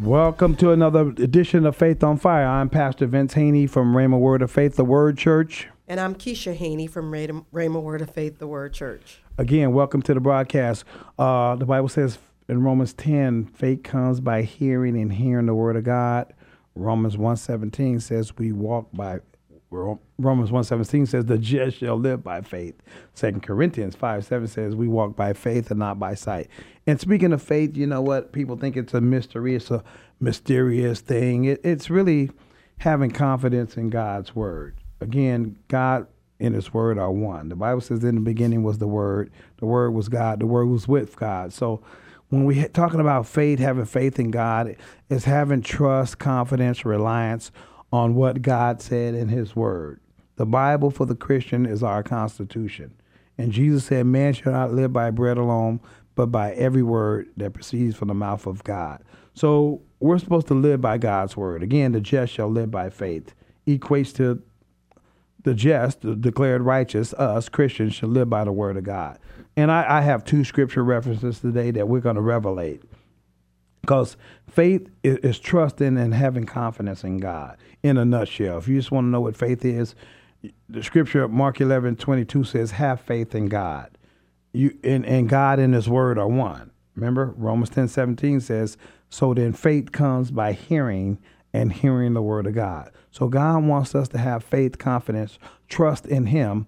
Welcome to another edition of Faith on Fire. I'm Pastor Vince Haynie from Rhema Word of Faith, the Word Church. And I'm Keisha Haynie from Rhema Word of Faith, the Word Church. Again, welcome to the broadcast. Uh, the Bible says in Romans 10, faith comes by hearing and hearing the Word of God. Romans 1.17 says we walk by Romans 1.17 says the just shall live by faith. Second Corinthians 5 7 says we walk by faith and not by sight. And speaking of faith, you know what? People think it's a mystery, it's a mysterious thing. It, it's really having confidence in God's word. Again, God and his word are one. The Bible says in the beginning was the word, the word was God, the word was with God. So when we're talking about faith, having faith in God, is having trust, confidence, reliance on what God said in His Word. The Bible for the Christian is our constitution. And Jesus said, Man shall not live by bread alone, but by every word that proceeds from the mouth of God. So we're supposed to live by God's word. Again, the just shall live by faith. Equates to the just, the declared righteous, us Christians should live by the word of God. And I, I have two scripture references today that we're going to revelate. Because faith is, is, trusting and having confidence in God in a nutshell. If you just want to know what faith is, the scripture, Mark 11, 22 says, have faith in God. You and, and God and his word are one. Remember, Romans 10, 17 says, so then faith comes by hearing and hearing the word of God. So God wants us to have faith, confidence, trust in him,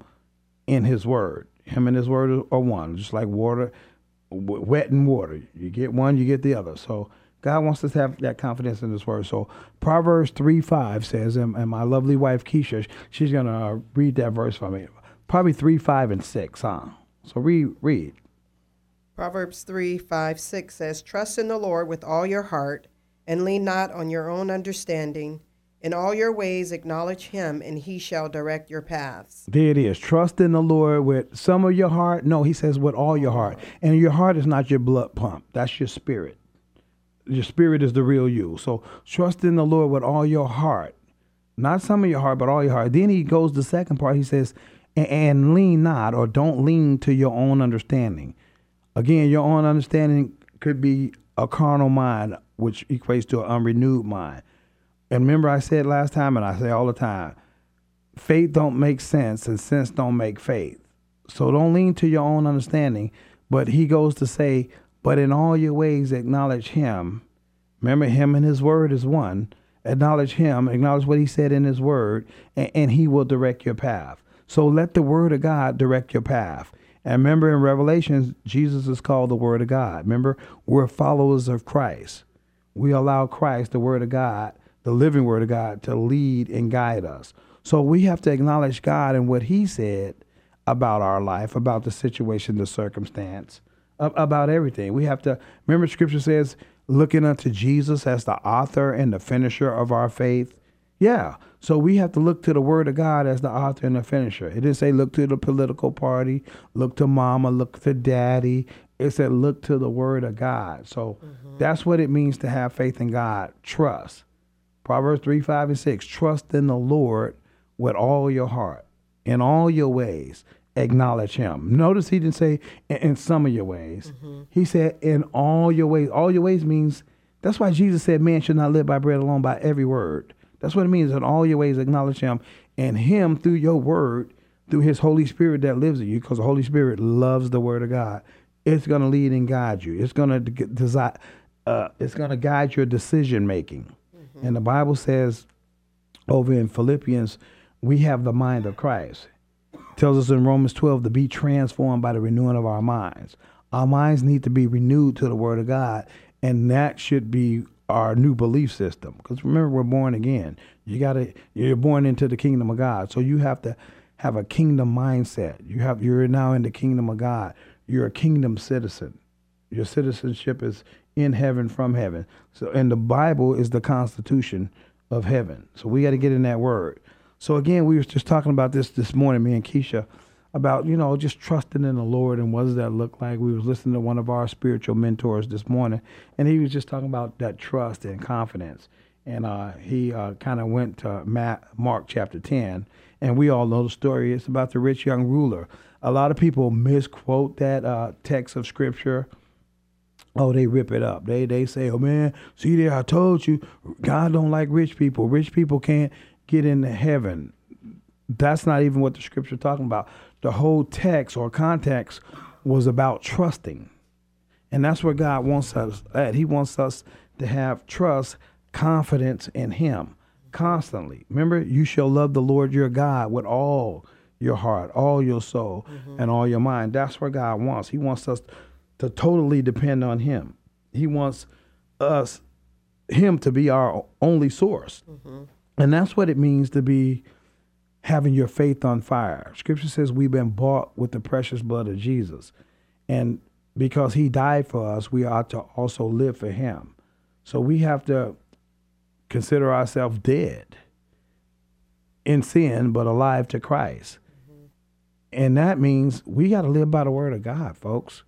in his word. Him and his word are one, just like water wet and water. You get one, you get the other. So God wants us to have that confidence in His Word. So Proverbs 3 5 says, and, and my lovely wife Keisha, she's going to read that verse for me. Proverbs 3, 5, and 6, huh? So read, read. Proverbs 3 5, 6 says, Trust in the Lord with all your heart, and lean not on your own understanding. In all your ways acknowledge him, and he shall direct your paths. There it is. Trust in the Lord with some of your heart. No, he says with all your heart. And your heart is not your blood pump, that's your spirit. Your spirit is the real you. So trust in the Lord with all your heart. Not some of your heart, but all your heart. Then he goes the second part. He says, and lean not or don't lean to your own understanding. Again, your own understanding could be a carnal mind, which equates to an unrenewed mind. And remember, I said last time, and I say all the time, faith don't make sense, and sense don't make faith. So don't lean to your own understanding. But he goes to say, but in all your ways acknowledge him. Remember, him and his word is one. Acknowledge him, acknowledge what he said in his word, and, and he will direct your path. So let the word of God direct your path. And remember in Revelations, Jesus is called the Word of God. Remember, we're followers of Christ. We allow Christ, the Word of God, the living word of God to lead and guide us. So we have to acknowledge God and what He said about our life, about the situation, the circumstance, about everything. We have to remember Scripture says, looking unto Jesus as the author and the finisher of our faith. Yeah. So we have to look to the word of God as the author and the finisher. It didn't say look to the political party, look to mama, look to daddy. It said look to the word of God. So mm-hmm. that's what it means to have faith in God. Trust. Proverbs 3, 5, and 6. Trust in the Lord with all your heart, in all your ways. Acknowledge him. Notice he didn't say in, in some of your ways. Mm-hmm. He said in all your ways. All your ways means that's why Jesus said man should not live by bread alone, by every word. That's what it means. In all your ways, acknowledge him and him through your word, through his Holy Spirit that lives in you, because the Holy Spirit loves the word of God. It's going to lead and guide you. It's going to desire. Uh, it's going to guide your decision making. Mm-hmm. And the Bible says over in Philippians, we have the mind of Christ. Tells us in Romans 12 to be transformed by the renewing of our minds. Our minds need to be renewed to the Word of God, and that should be our new belief system. Because remember, we're born again. You got to you're born into the kingdom of God, so you have to have a kingdom mindset. You have you're now in the kingdom of God. You're a kingdom citizen. Your citizenship is in heaven from heaven. So and the Bible is the constitution of heaven. So we got to get in that word. So again, we were just talking about this this morning, me and Keisha, about you know just trusting in the Lord and what does that look like. We was listening to one of our spiritual mentors this morning, and he was just talking about that trust and confidence. And uh, he uh, kind of went to Mark chapter ten, and we all know the story. It's about the rich young ruler. A lot of people misquote that uh, text of scripture. Oh, they rip it up. They they say, "Oh man, see there, I told you, God don't like rich people. Rich people can't get into heaven." That's not even what the scripture talking about. The whole text or context was about trusting, and that's where God wants us at. He wants us to have trust, confidence in Him constantly. Remember, you shall love the Lord your God with all your heart, all your soul, mm-hmm. and all your mind. That's where God wants. He wants us to totally depend on Him. He wants us, Him, to be our only source. Mm-hmm. And that's what it means to be having your faith on fire. Scripture says we've been bought with the precious blood of Jesus. And because He died for us, we ought to also live for Him. So we have to consider ourselves dead in sin, but alive to Christ. Mm-hmm. And that means we got to live by the word of God, folks.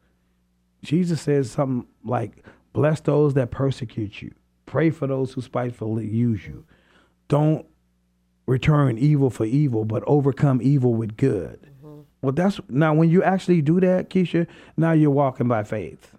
Jesus says something like, Bless those that persecute you, pray for those who spitefully use you. Don't return evil for evil, but overcome evil with good. Mm-hmm. Well, that's now when you actually do that, Keisha, now you're walking by faith.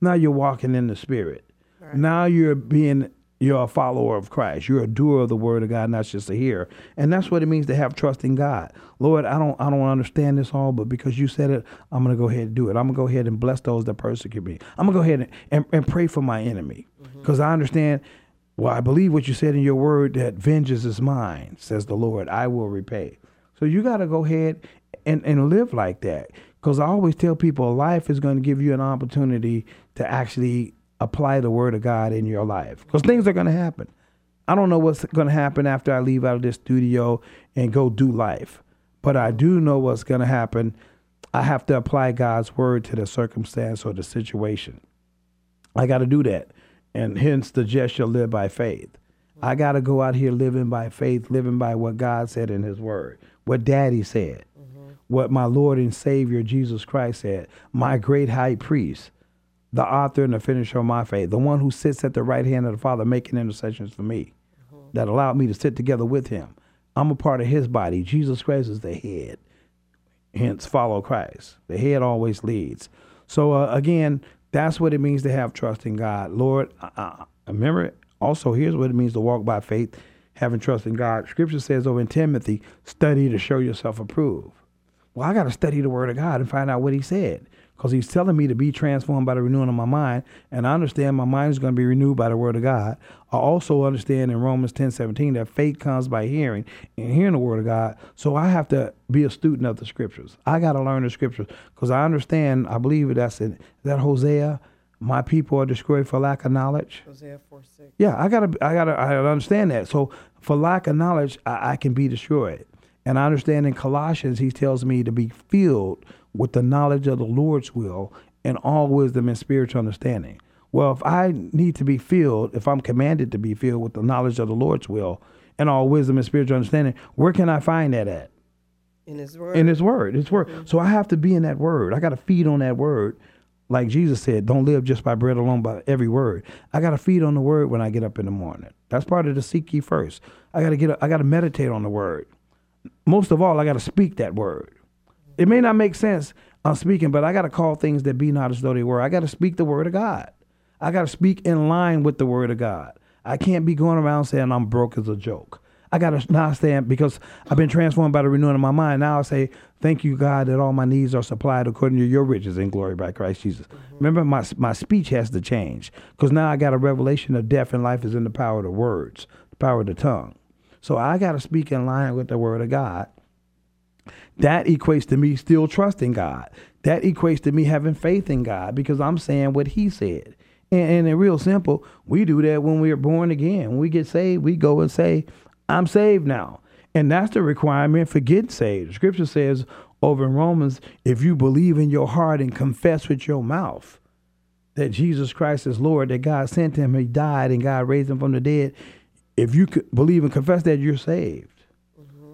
Now you're walking in the spirit. Right. Now you're being you're a follower of Christ. You're a doer of the word of God, not just a hearer. And that's what it means to have trust in God. Lord, I don't I don't understand this all, but because you said it, I'm gonna go ahead and do it. I'm gonna go ahead and bless those that persecute me. I'm gonna go ahead and, and, and pray for my enemy. Because mm-hmm. I understand well, I believe what you said in your word that vengeance is mine, says the Lord. I will repay. So you gotta go ahead and, and live like that. Because I always tell people life is going to give you an opportunity to actually apply the word of God in your life because things are going to happen. I don't know what's going to happen after I leave out of this studio and go do life, but I do know what's going to happen. I have to apply God's word to the circumstance or the situation. I got to do that. And hence the just shall live by faith. I got to go out here living by faith, living by what God said in his word, what daddy said, mm-hmm. what my Lord and Savior Jesus Christ said, my great high priest the author and the finisher of my faith, the one who sits at the right hand of the Father making intercessions for me, mm-hmm. that allowed me to sit together with him. I'm a part of his body. Jesus Christ is the head. Hence, follow Christ. The head always leads. So, uh, again, that's what it means to have trust in God. Lord, uh, remember, also, here's what it means to walk by faith, having trust in God. Scripture says over in Timothy, study to show yourself approved. Well, I got to study the Word of God and find out what He said because he's telling me to be transformed by the renewing of my mind. And I understand my mind is going to be renewed by the word of God. I also understand in Romans 10 17 that faith comes by hearing and hearing the word of God. So I have to be a student of the scriptures. I got to learn the scriptures because I understand, I believe that's in that Hosea. My people are destroyed for lack of knowledge. Hosea 4 6. Yeah, I gotta, I gotta, I understand that. So for lack of knowledge, I, I can be destroyed. And I understand in Colossians, he tells me to be filled with the knowledge of the Lord's will and all wisdom and spiritual understanding. Well, if I need to be filled, if I'm commanded to be filled with the knowledge of the Lord's will and all wisdom and spiritual understanding, where can I find that at? In His Word. In His Word. His Word. Mm-hmm. So I have to be in that Word. I got to feed on that Word. Like Jesus said, don't live just by bread alone, by every word. I got to feed on the Word when I get up in the morning. That's part of the seek ye first. I got to get. I got to meditate on the Word. Most of all, I got to speak that Word. It may not make sense I'm speaking, but I got to call things that be not as though they were. I got to speak the word of God. I got to speak in line with the word of God. I can't be going around saying I'm broke as a joke. I got to now stand because I've been transformed by the renewing of my mind. Now I say, thank you, God, that all my needs are supplied according to your riches in glory by Christ Jesus. Mm-hmm. Remember, my, my speech has to change because now I got a revelation of death and life is in the power of the words, the power of the tongue. So I got to speak in line with the word of God that equates to me still trusting God. That equates to me having faith in God because I'm saying what He said. And, and it's real simple. We do that when we are born again. When we get saved, we go and say, I'm saved now. And that's the requirement for getting saved. Scripture says over in Romans, if you believe in your heart and confess with your mouth that Jesus Christ is Lord, that God sent him, he died, and God raised him from the dead, if you believe and confess that, you're saved.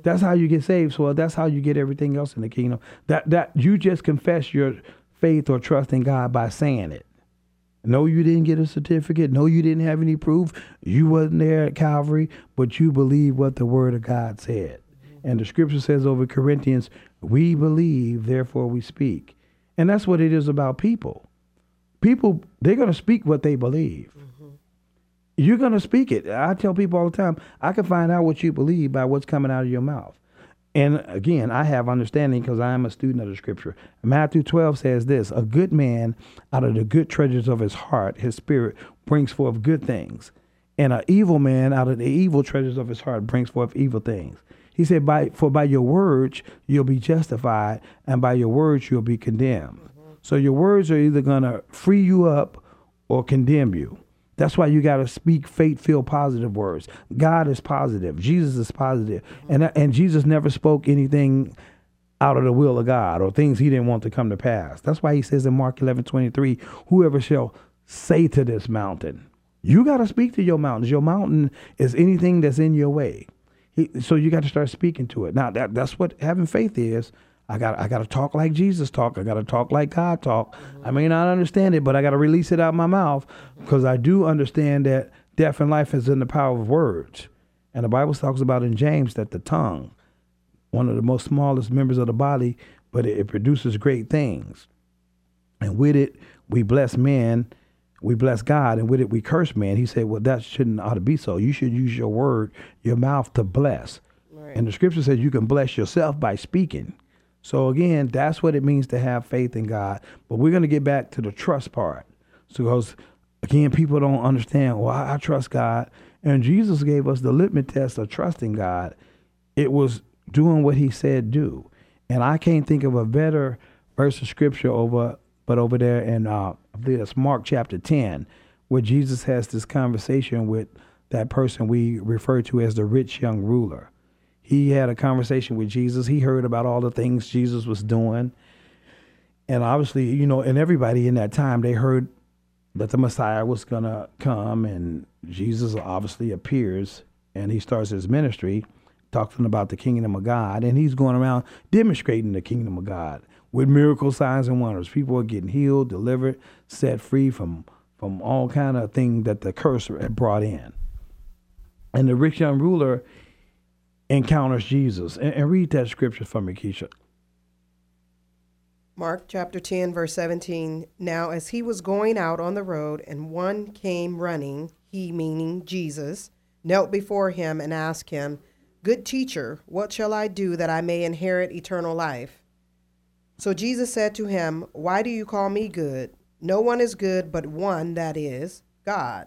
That's how you get saved. So that's how you get everything else in the kingdom. That that you just confess your faith or trust in God by saying it. No, you didn't get a certificate. No, you didn't have any proof. You wasn't there at Calvary, but you believe what the Word of God said. And the Scripture says over Corinthians, we believe, therefore we speak. And that's what it is about people. People, they're going to speak what they believe. Mm-hmm. You're going to speak it. I tell people all the time, I can find out what you believe by what's coming out of your mouth. And again, I have understanding because I am a student of the scripture. Matthew 12 says this A good man out of the good treasures of his heart, his spirit, brings forth good things. And an evil man out of the evil treasures of his heart brings forth evil things. He said, by, For by your words you'll be justified, and by your words you'll be condemned. Mm-hmm. So your words are either going to free you up or condemn you. That's why you got to speak faith-filled positive words. God is positive. Jesus is positive. Mm-hmm. And and Jesus never spoke anything out of the will of God or things he didn't want to come to pass. That's why he says in Mark 11, 23, whoever shall say to this mountain, you got to speak to your mountains. Your mountain is anything that's in your way. He, so you got to start speaking to it. Now that that's what having faith is. I got I got to talk like Jesus talk. I got to talk like God talk. I may not understand it, but I got to release it out my mouth because I do understand that death and life is in the power of words. And the Bible talks about in James that the tongue, one of the most smallest members of the body, but it, it produces great things. And with it, we bless men, we bless God, and with it, we curse men. He said, Well, that shouldn't ought to be so. You should use your word, your mouth to bless. Right. And the scripture says you can bless yourself by speaking. So again, that's what it means to have faith in God. But we're going to get back to the trust part. So because again, people don't understand, well, I, trust God. And Jesus gave us the litmus test of trusting God. It was doing what he said do. And I can't think of a better verse of scripture over but over there in uh, I believe it's Mark chapter 10, where Jesus has this conversation with that person we refer to as the rich young ruler. He had a conversation with Jesus. He heard about all the things Jesus was doing. And obviously, you know, and everybody in that time, they heard that the Messiah was going to come, and Jesus obviously appears and he starts his ministry talking about the kingdom of God. And he's going around demonstrating the kingdom of God with miracle signs and wonders. People are getting healed, delivered, set free from, from all kind of things that the curse had brought in. And the rich young ruler, encounters Jesus. And, and read that scripture for me, Keisha. Mark chapter 10, verse 17. Now, as he was going out on the road, and one came running, he meaning Jesus, knelt before him and asked him, Good teacher, what shall I do that I may inherit eternal life? So Jesus said to him, Why do you call me good? No one is good but one, that is, God.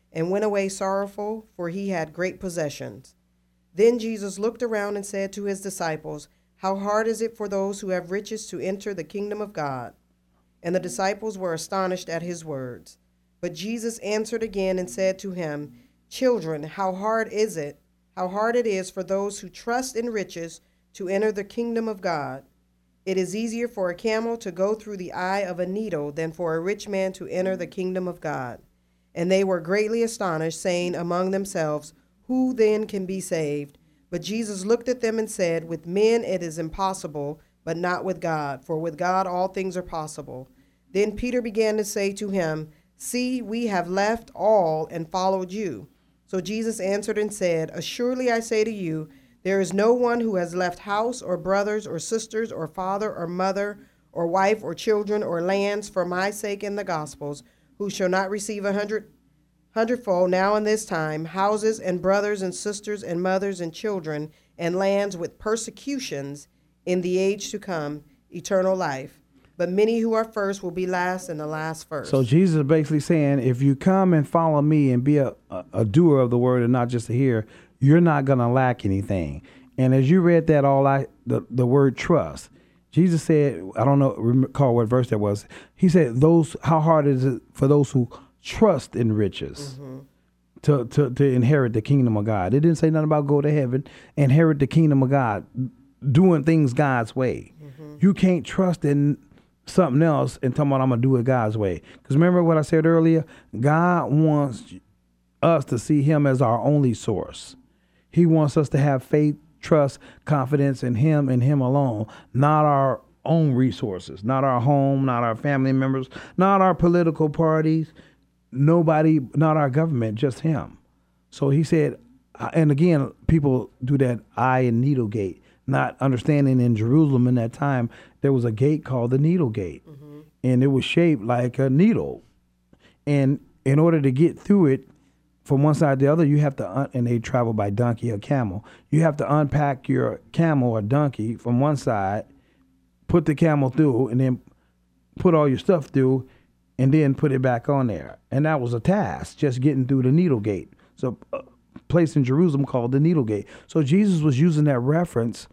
and went away sorrowful, for he had great possessions. Then Jesus looked around and said to his disciples, How hard is it for those who have riches to enter the kingdom of God? And the disciples were astonished at his words. But Jesus answered again and said to him, Children, how hard is it, how hard it is for those who trust in riches to enter the kingdom of God. It is easier for a camel to go through the eye of a needle than for a rich man to enter the kingdom of God. And they were greatly astonished, saying among themselves, Who then can be saved? But Jesus looked at them and said, With men it is impossible, but not with God, for with God all things are possible. Then Peter began to say to him, See, we have left all and followed you. So Jesus answered and said, Assuredly I say to you, there is no one who has left house or brothers or sisters or father or mother or wife or children or lands for my sake in the gospels who shall not receive a hundred hundredfold now in this time, houses and brothers and sisters and mothers and children, and lands with persecutions in the age to come, eternal life. But many who are first will be last, and the last first. So Jesus is basically saying, if you come and follow me and be a, a, a doer of the word and not just a hearer, you're not gonna lack anything. And as you read that, all I the, the word trust, Jesus said, I don't know recall what verse that was. He said, "Those how hard is it for those who trust in riches." Mm-hmm. To, to, to inherit the kingdom of God. It didn't say nothing about go to heaven, inherit the kingdom of God, doing things God's way. Mm-hmm. You can't trust in something else and tell talking about I'm gonna do it God's way. Because remember what I said earlier? God wants us to see him as our only source. He wants us to have faith, trust, confidence in him and him alone, not our own resources, not our home, not our family members, not our political parties, nobody, not our government, just him. So he said, and again, people do that eye and needle gate, not understanding in Jerusalem in that time, there was a gate called the needle gate, mm-hmm. and it was shaped like a needle. And in order to get through it from one side to the other, you have to, un- and they travel by donkey or camel, you have to unpack your camel or donkey from one side, put the camel through, and then put all your stuff through, and then put it back on there. And that was a task, just getting through the needle gate. So, a place in Jerusalem called the needle gate. So Jesus was using that reference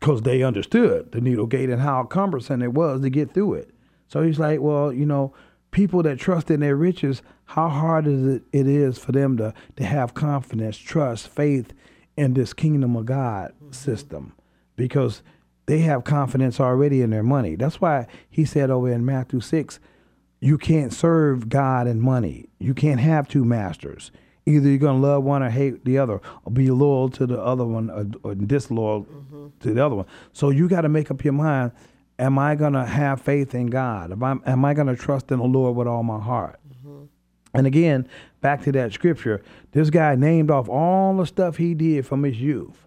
because they understood the needle gate and how cumbersome it was to get through it. So he's like, well, you know, people that trust in their riches, how hard is it, it is for them to, to have confidence, trust, faith in this kingdom of God mm-hmm. system because they have confidence already in their money. That's why he said over in Matthew 6, you can't serve God and money. You can't have two masters. Either you're going to love one or hate the other, or be loyal to the other one or, or disloyal mm-hmm. to the other one. So you got to make up your mind am I going to have faith in God? Am I, am I going to trust in the Lord with all my heart? Mm-hmm. And again, back to that scripture, this guy named off all the stuff he did from his youth.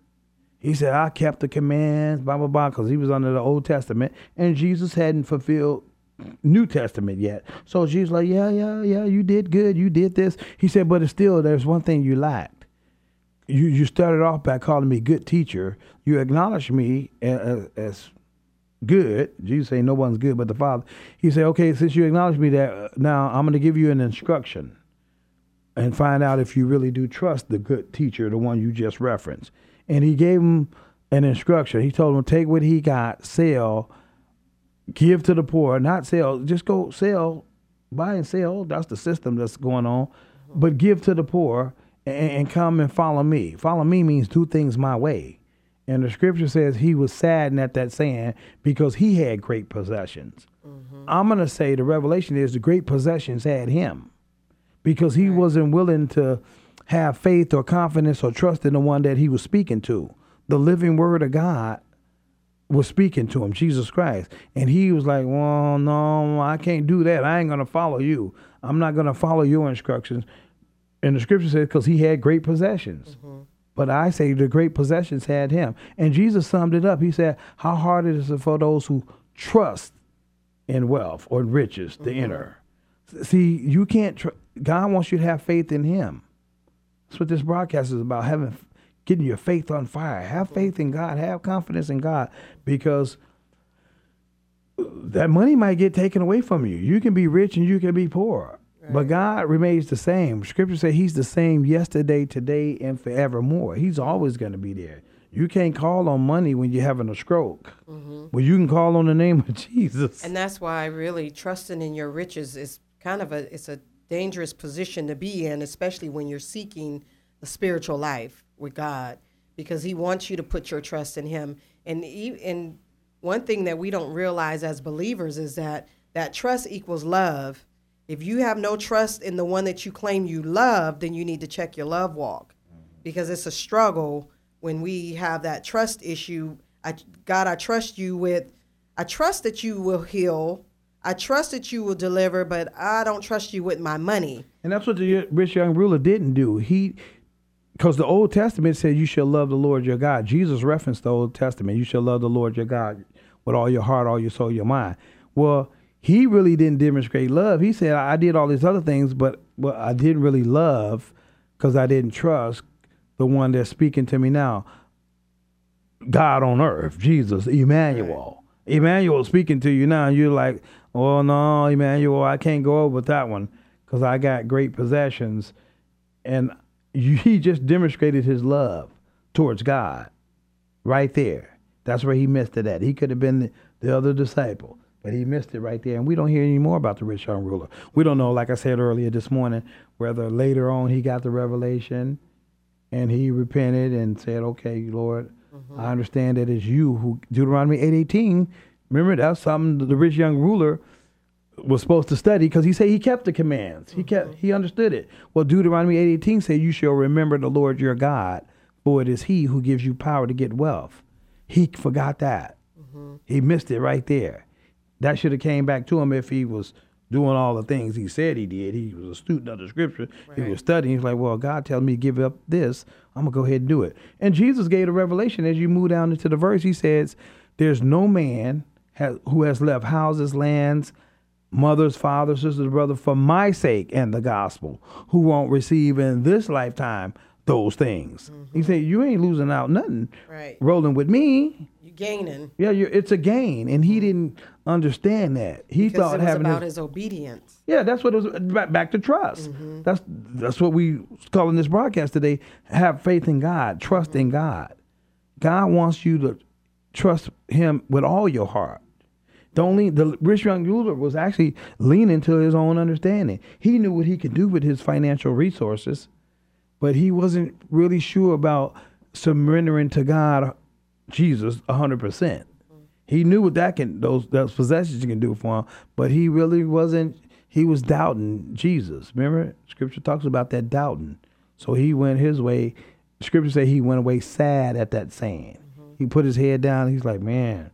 He said, I kept the commands, blah, blah, blah, because he was under the Old Testament, and Jesus hadn't fulfilled New Testament yet. So Jesus like, yeah, yeah, yeah, you did good, you did this. He said, but it's still, there's one thing you lacked. You, you started off by calling me good teacher. You acknowledged me as, as good. Jesus say no one's good but the Father. He said, okay, since you acknowledge me that, uh, now I'm going to give you an instruction and find out if you really do trust the good teacher, the one you just referenced. And he gave him an instruction. He told him, take what he got, sell, give to the poor, not sell, just go sell, buy and sell. That's the system that's going on. But give to the poor and, and come and follow me. Follow me means do things my way. And the scripture says he was saddened at that saying because he had great possessions. Mm-hmm. I'm going to say the revelation is the great possessions had him because he wasn't willing to have faith or confidence or trust in the one that he was speaking to. The living word of God was speaking to him, Jesus Christ. And he was like, Well, no, I can't do that. I ain't going to follow you. I'm not going to follow your instructions. And the scripture says, because he had great possessions. Mm-hmm. But I say the great possessions had him. And Jesus summed it up. He said, How hard it is for those who trust in wealth or in riches to mm-hmm. enter. See, you can't, tr- God wants you to have faith in him. That's what this broadcast is about having, getting your faith on fire. Have mm-hmm. faith in God, have confidence in God because that money might get taken away from you. You can be rich and you can be poor. But mm. God remains the same. Scripture says He's the same yesterday, today, and forevermore. He's always going to be there. You can't call on money when you're having a stroke. Mm-hmm. Well, you can call on the name of Jesus. And that's why really trusting in your riches is kind of a it's a dangerous position to be in, especially when you're seeking the spiritual life with God, because He wants you to put your trust in Him. And e- and one thing that we don't realize as believers is that that trust equals love. If you have no trust in the one that you claim you love, then you need to check your love walk, because it's a struggle when we have that trust issue. I, God, I trust you with, I trust that you will heal. I trust that you will deliver, but I don't trust you with my money. And that's what the rich young ruler didn't do. He, because the Old Testament said you shall love the Lord your God. Jesus referenced the Old Testament. You shall love the Lord your God with all your heart, all your soul, your mind. Well, he really didn't demonstrate love. He said, I did all these other things, but well, I didn't really love because I didn't trust the one that's speaking to me now. God on earth, Jesus, Emmanuel. Emmanuel speaking to you now, and you're like, oh no, Emmanuel, I can't go over with that one because I got great possessions. And you, he just demonstrated his love towards God right there. That's where he missed it at. He could have been the, the other disciple, but he missed it right there. And we don't hear any more about the rich young ruler. We don't know, like I said earlier this morning, whether later on he got the revelation and he repented and said, okay, Lord, mm-hmm. I understand that it's you who, Deuteronomy 8.18, remember that's something the rich young ruler was supposed to study because he said he kept the commands. He kept mm-hmm. he understood it. Well, Deuteronomy 8:18 said, "You shall remember the Lord your God, for it is He who gives you power to get wealth." He forgot that. Mm-hmm. He missed it right there. That should have came back to him if he was doing all the things he said he did. He was a student of the Scripture. He was studying. He's like, "Well, God tells me to give up this. I'm gonna go ahead and do it." And Jesus gave a revelation as you move down into the verse. He says, "There's no man has, who has left houses, lands." mothers, fathers, sisters, brothers, for my sake and the gospel, who won't receive in this lifetime those things. Mm-hmm. He said, You ain't losing out nothing. Right. Rolling with me. You gaining Yeah, it's a gain. And he mm-hmm. didn't understand that. He because thought it was having about this, his obedience. Yeah, that's what it was back, back to trust. Mm-hmm. That's that's what we calling this broadcast today. Have faith in God, trust in mm-hmm. God. God wants you to trust him with all your heart. Don't lean. The rich young ruler was actually leaning to his own understanding. He knew what he could do with his financial resources, but he wasn't really sure about surrendering to God, Jesus, hundred percent. He knew what that can those those possessions can do for him, but he really wasn't. He was doubting Jesus. Remember, Scripture talks about that doubting. So he went his way. Scripture say he went away sad at that saying. Mm-hmm. He put his head down. He's like, man.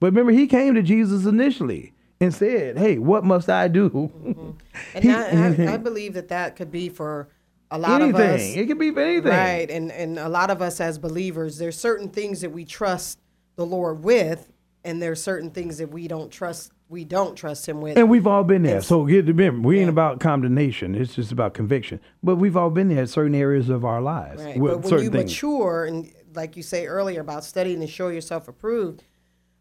But remember, he came to Jesus initially and said, "Hey, what must I do?" Mm-hmm. And He- I, I, I believe that that could be for a lot anything. of us. It could be for anything. Right, and and a lot of us as believers, there's certain things that we trust the Lord with, and there are certain things that we don't trust. We don't trust Him with. And we've all been there. It's- So get remember, we ain't about condemnation. It's just about conviction. But we've all been there in certain areas of our lives. Right. But when you things. mature, and like you say earlier about studying to show yourself approved,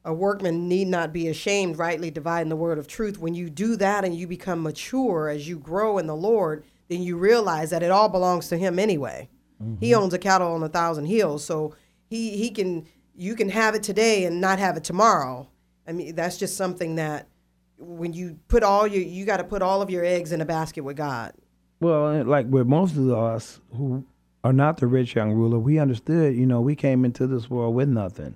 a workman need not be ashamed, rightly dividing the word of truth. When you do that and you become mature as you grow in the Lord, then you realize that it all belongs to Him anyway. He Mm-hmm. owns a cattle on a thousand hills, so he he can you can have it today and not have it tomorrow. I mean, that's just something that when you put all your you got to put all of your eggs in a basket with God. Well, like with most of us who are not the rich young ruler, we understood, you know, we came into this world with nothing.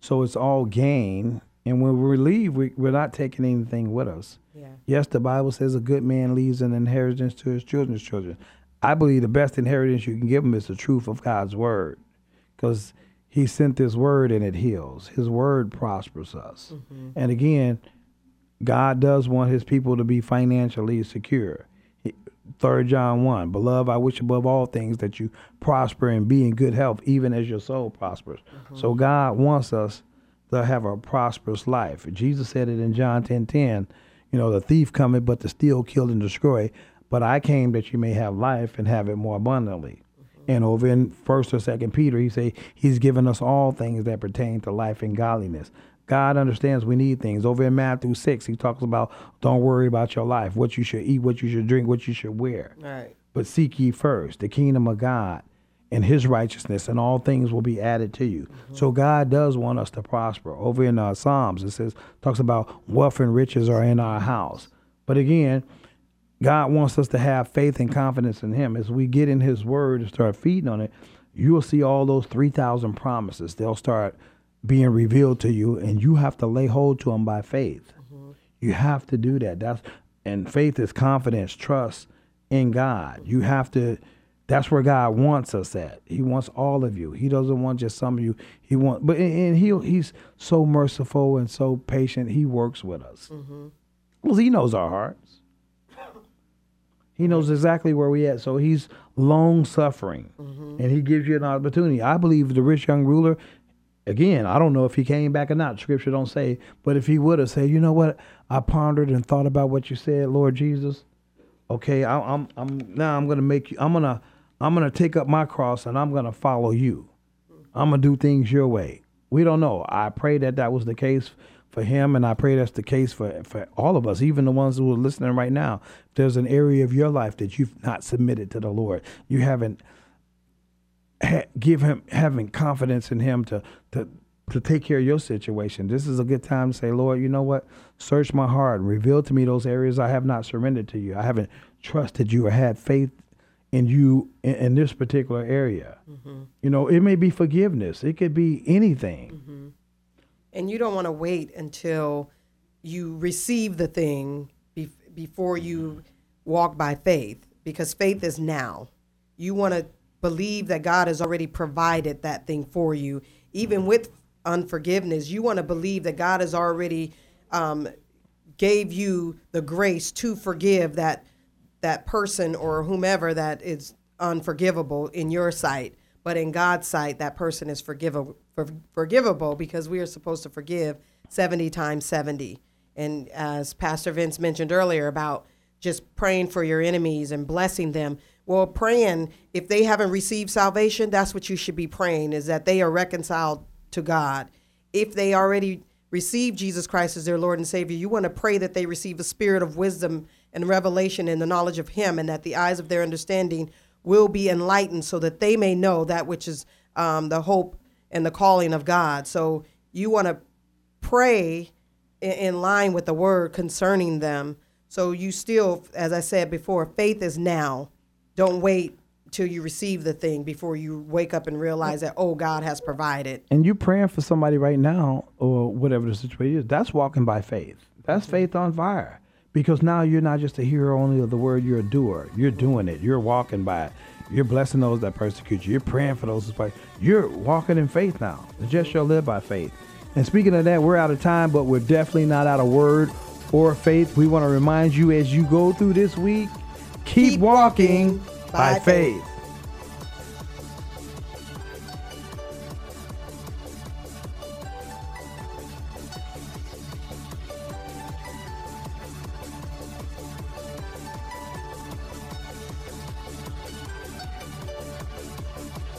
So it's all gain. And when we leave, we, we're not taking anything with us. Yeah. Yes, the Bible says a good man leaves an inheritance to his children's children. I believe the best inheritance you can give them is the truth of God's word. Because he sent this word and it heals. His word prospers us. Mm-hmm. And again, God does want his people to be financially secure. Third John 1, Beloved, I wish above all things that you prosper and be in good health, even as your soul prospers. Mm-hmm. So God wants us to have a prosperous life. Jesus said it in John 10 10, you know, the thief cometh but to steal, kill, and destroy. But I came that you may have life and have it more abundantly. And over in First or Second Peter, he say he's given us all things that pertain to life and godliness. God understands we need things. Over in Matthew six, he talks about don't worry about your life, what you should eat, what you should drink, what you should wear. Right. But seek ye first the kingdom of God and his righteousness, and all things will be added to you. So God does want us to prosper. Over in uh, Psalms, it says talks about wealth and riches are in our house. But again, God wants us to have faith and confidence in Him. As we get in His Word and start feeding on it, you'll see all those 3,000 promises. They'll start being revealed to you, and you have to lay hold to them by faith. Mm-hmm. You have to do that. That's and faith is confidence, trust in God. You have to. That's where God wants us at. He wants all of you. He doesn't want just some of you. He wants, but and he he's so merciful and so patient. He works with us. Mm-hmm. Well, he knows our hearts. He knows exactly where we at. So he's long suffering, mm-hmm. and he gives you an opportunity. I believe the rich young ruler. Again, I don't know if he came back or not. Scripture don't say, but if he would have said, you know what, I pondered and thought about what you said, Lord Jesus. Okay, I, I'm I'm now I'm gonna make you. I'm gonna I'm gonna take up my cross and I'm gonna follow you. Mm-hmm. I'm gonna do things your way. We don't know. I pray that that was the case for him, and I pray that's the case for for all of us, even the ones who are listening right now. If there's an area of your life that you've not submitted to the Lord, you haven't ha- give him having confidence in him to to to take care of your situation. This is a good time to say, Lord, you know what? Search my heart, reveal to me those areas I have not surrendered to you. I haven't trusted you or had faith in you in, in this particular area. Mm-hmm. You know, it may be forgiveness. It could be anything. Mm-hmm. And you don't want to wait until you receive the thing be- before you walk by faith, because faith is now. You want to believe that God has already provided that thing for you, even with unforgiveness. You want to believe that God has already um, gave you the grace to forgive that that person or whomever that is unforgivable in your sight, but in God's sight, that person is forgivable, for, forgivable because we are supposed to forgive 70 times 70. And as Pastor Vince mentioned earlier about just praying for your enemies and blessing them, well, praying, if they haven't received salvation, that's what you should be praying, is that they are reconciled to God. If they already received Jesus Christ as their Lord and Savior, you want to pray that they receive a spirit of wisdom and revelation and the knowledge of Him, and that the eyes of their understanding will be enlightened so that they may know that which is um, the hope and the calling of God. So you want to pray in, in line with the word concerning them. So you still, as I said before, faith is now. Don't wait till you receive the thing before you wake up and realize that oh God has provided. And you praying for somebody right now or whatever the situation is. That's walking by faith. That's mm-hmm. faith on fire. Because now you're not just a hearer only of the word, you're a doer. You're doing it. You're walking by it. You're blessing those that persecute you. You're praying for those that You're walking in faith now. The just shall live by faith. And speaking of that, we're out of time, but we're definitely not out of word or faith. We want to remind you as you go through this week, keep, keep walking, walking by, faith.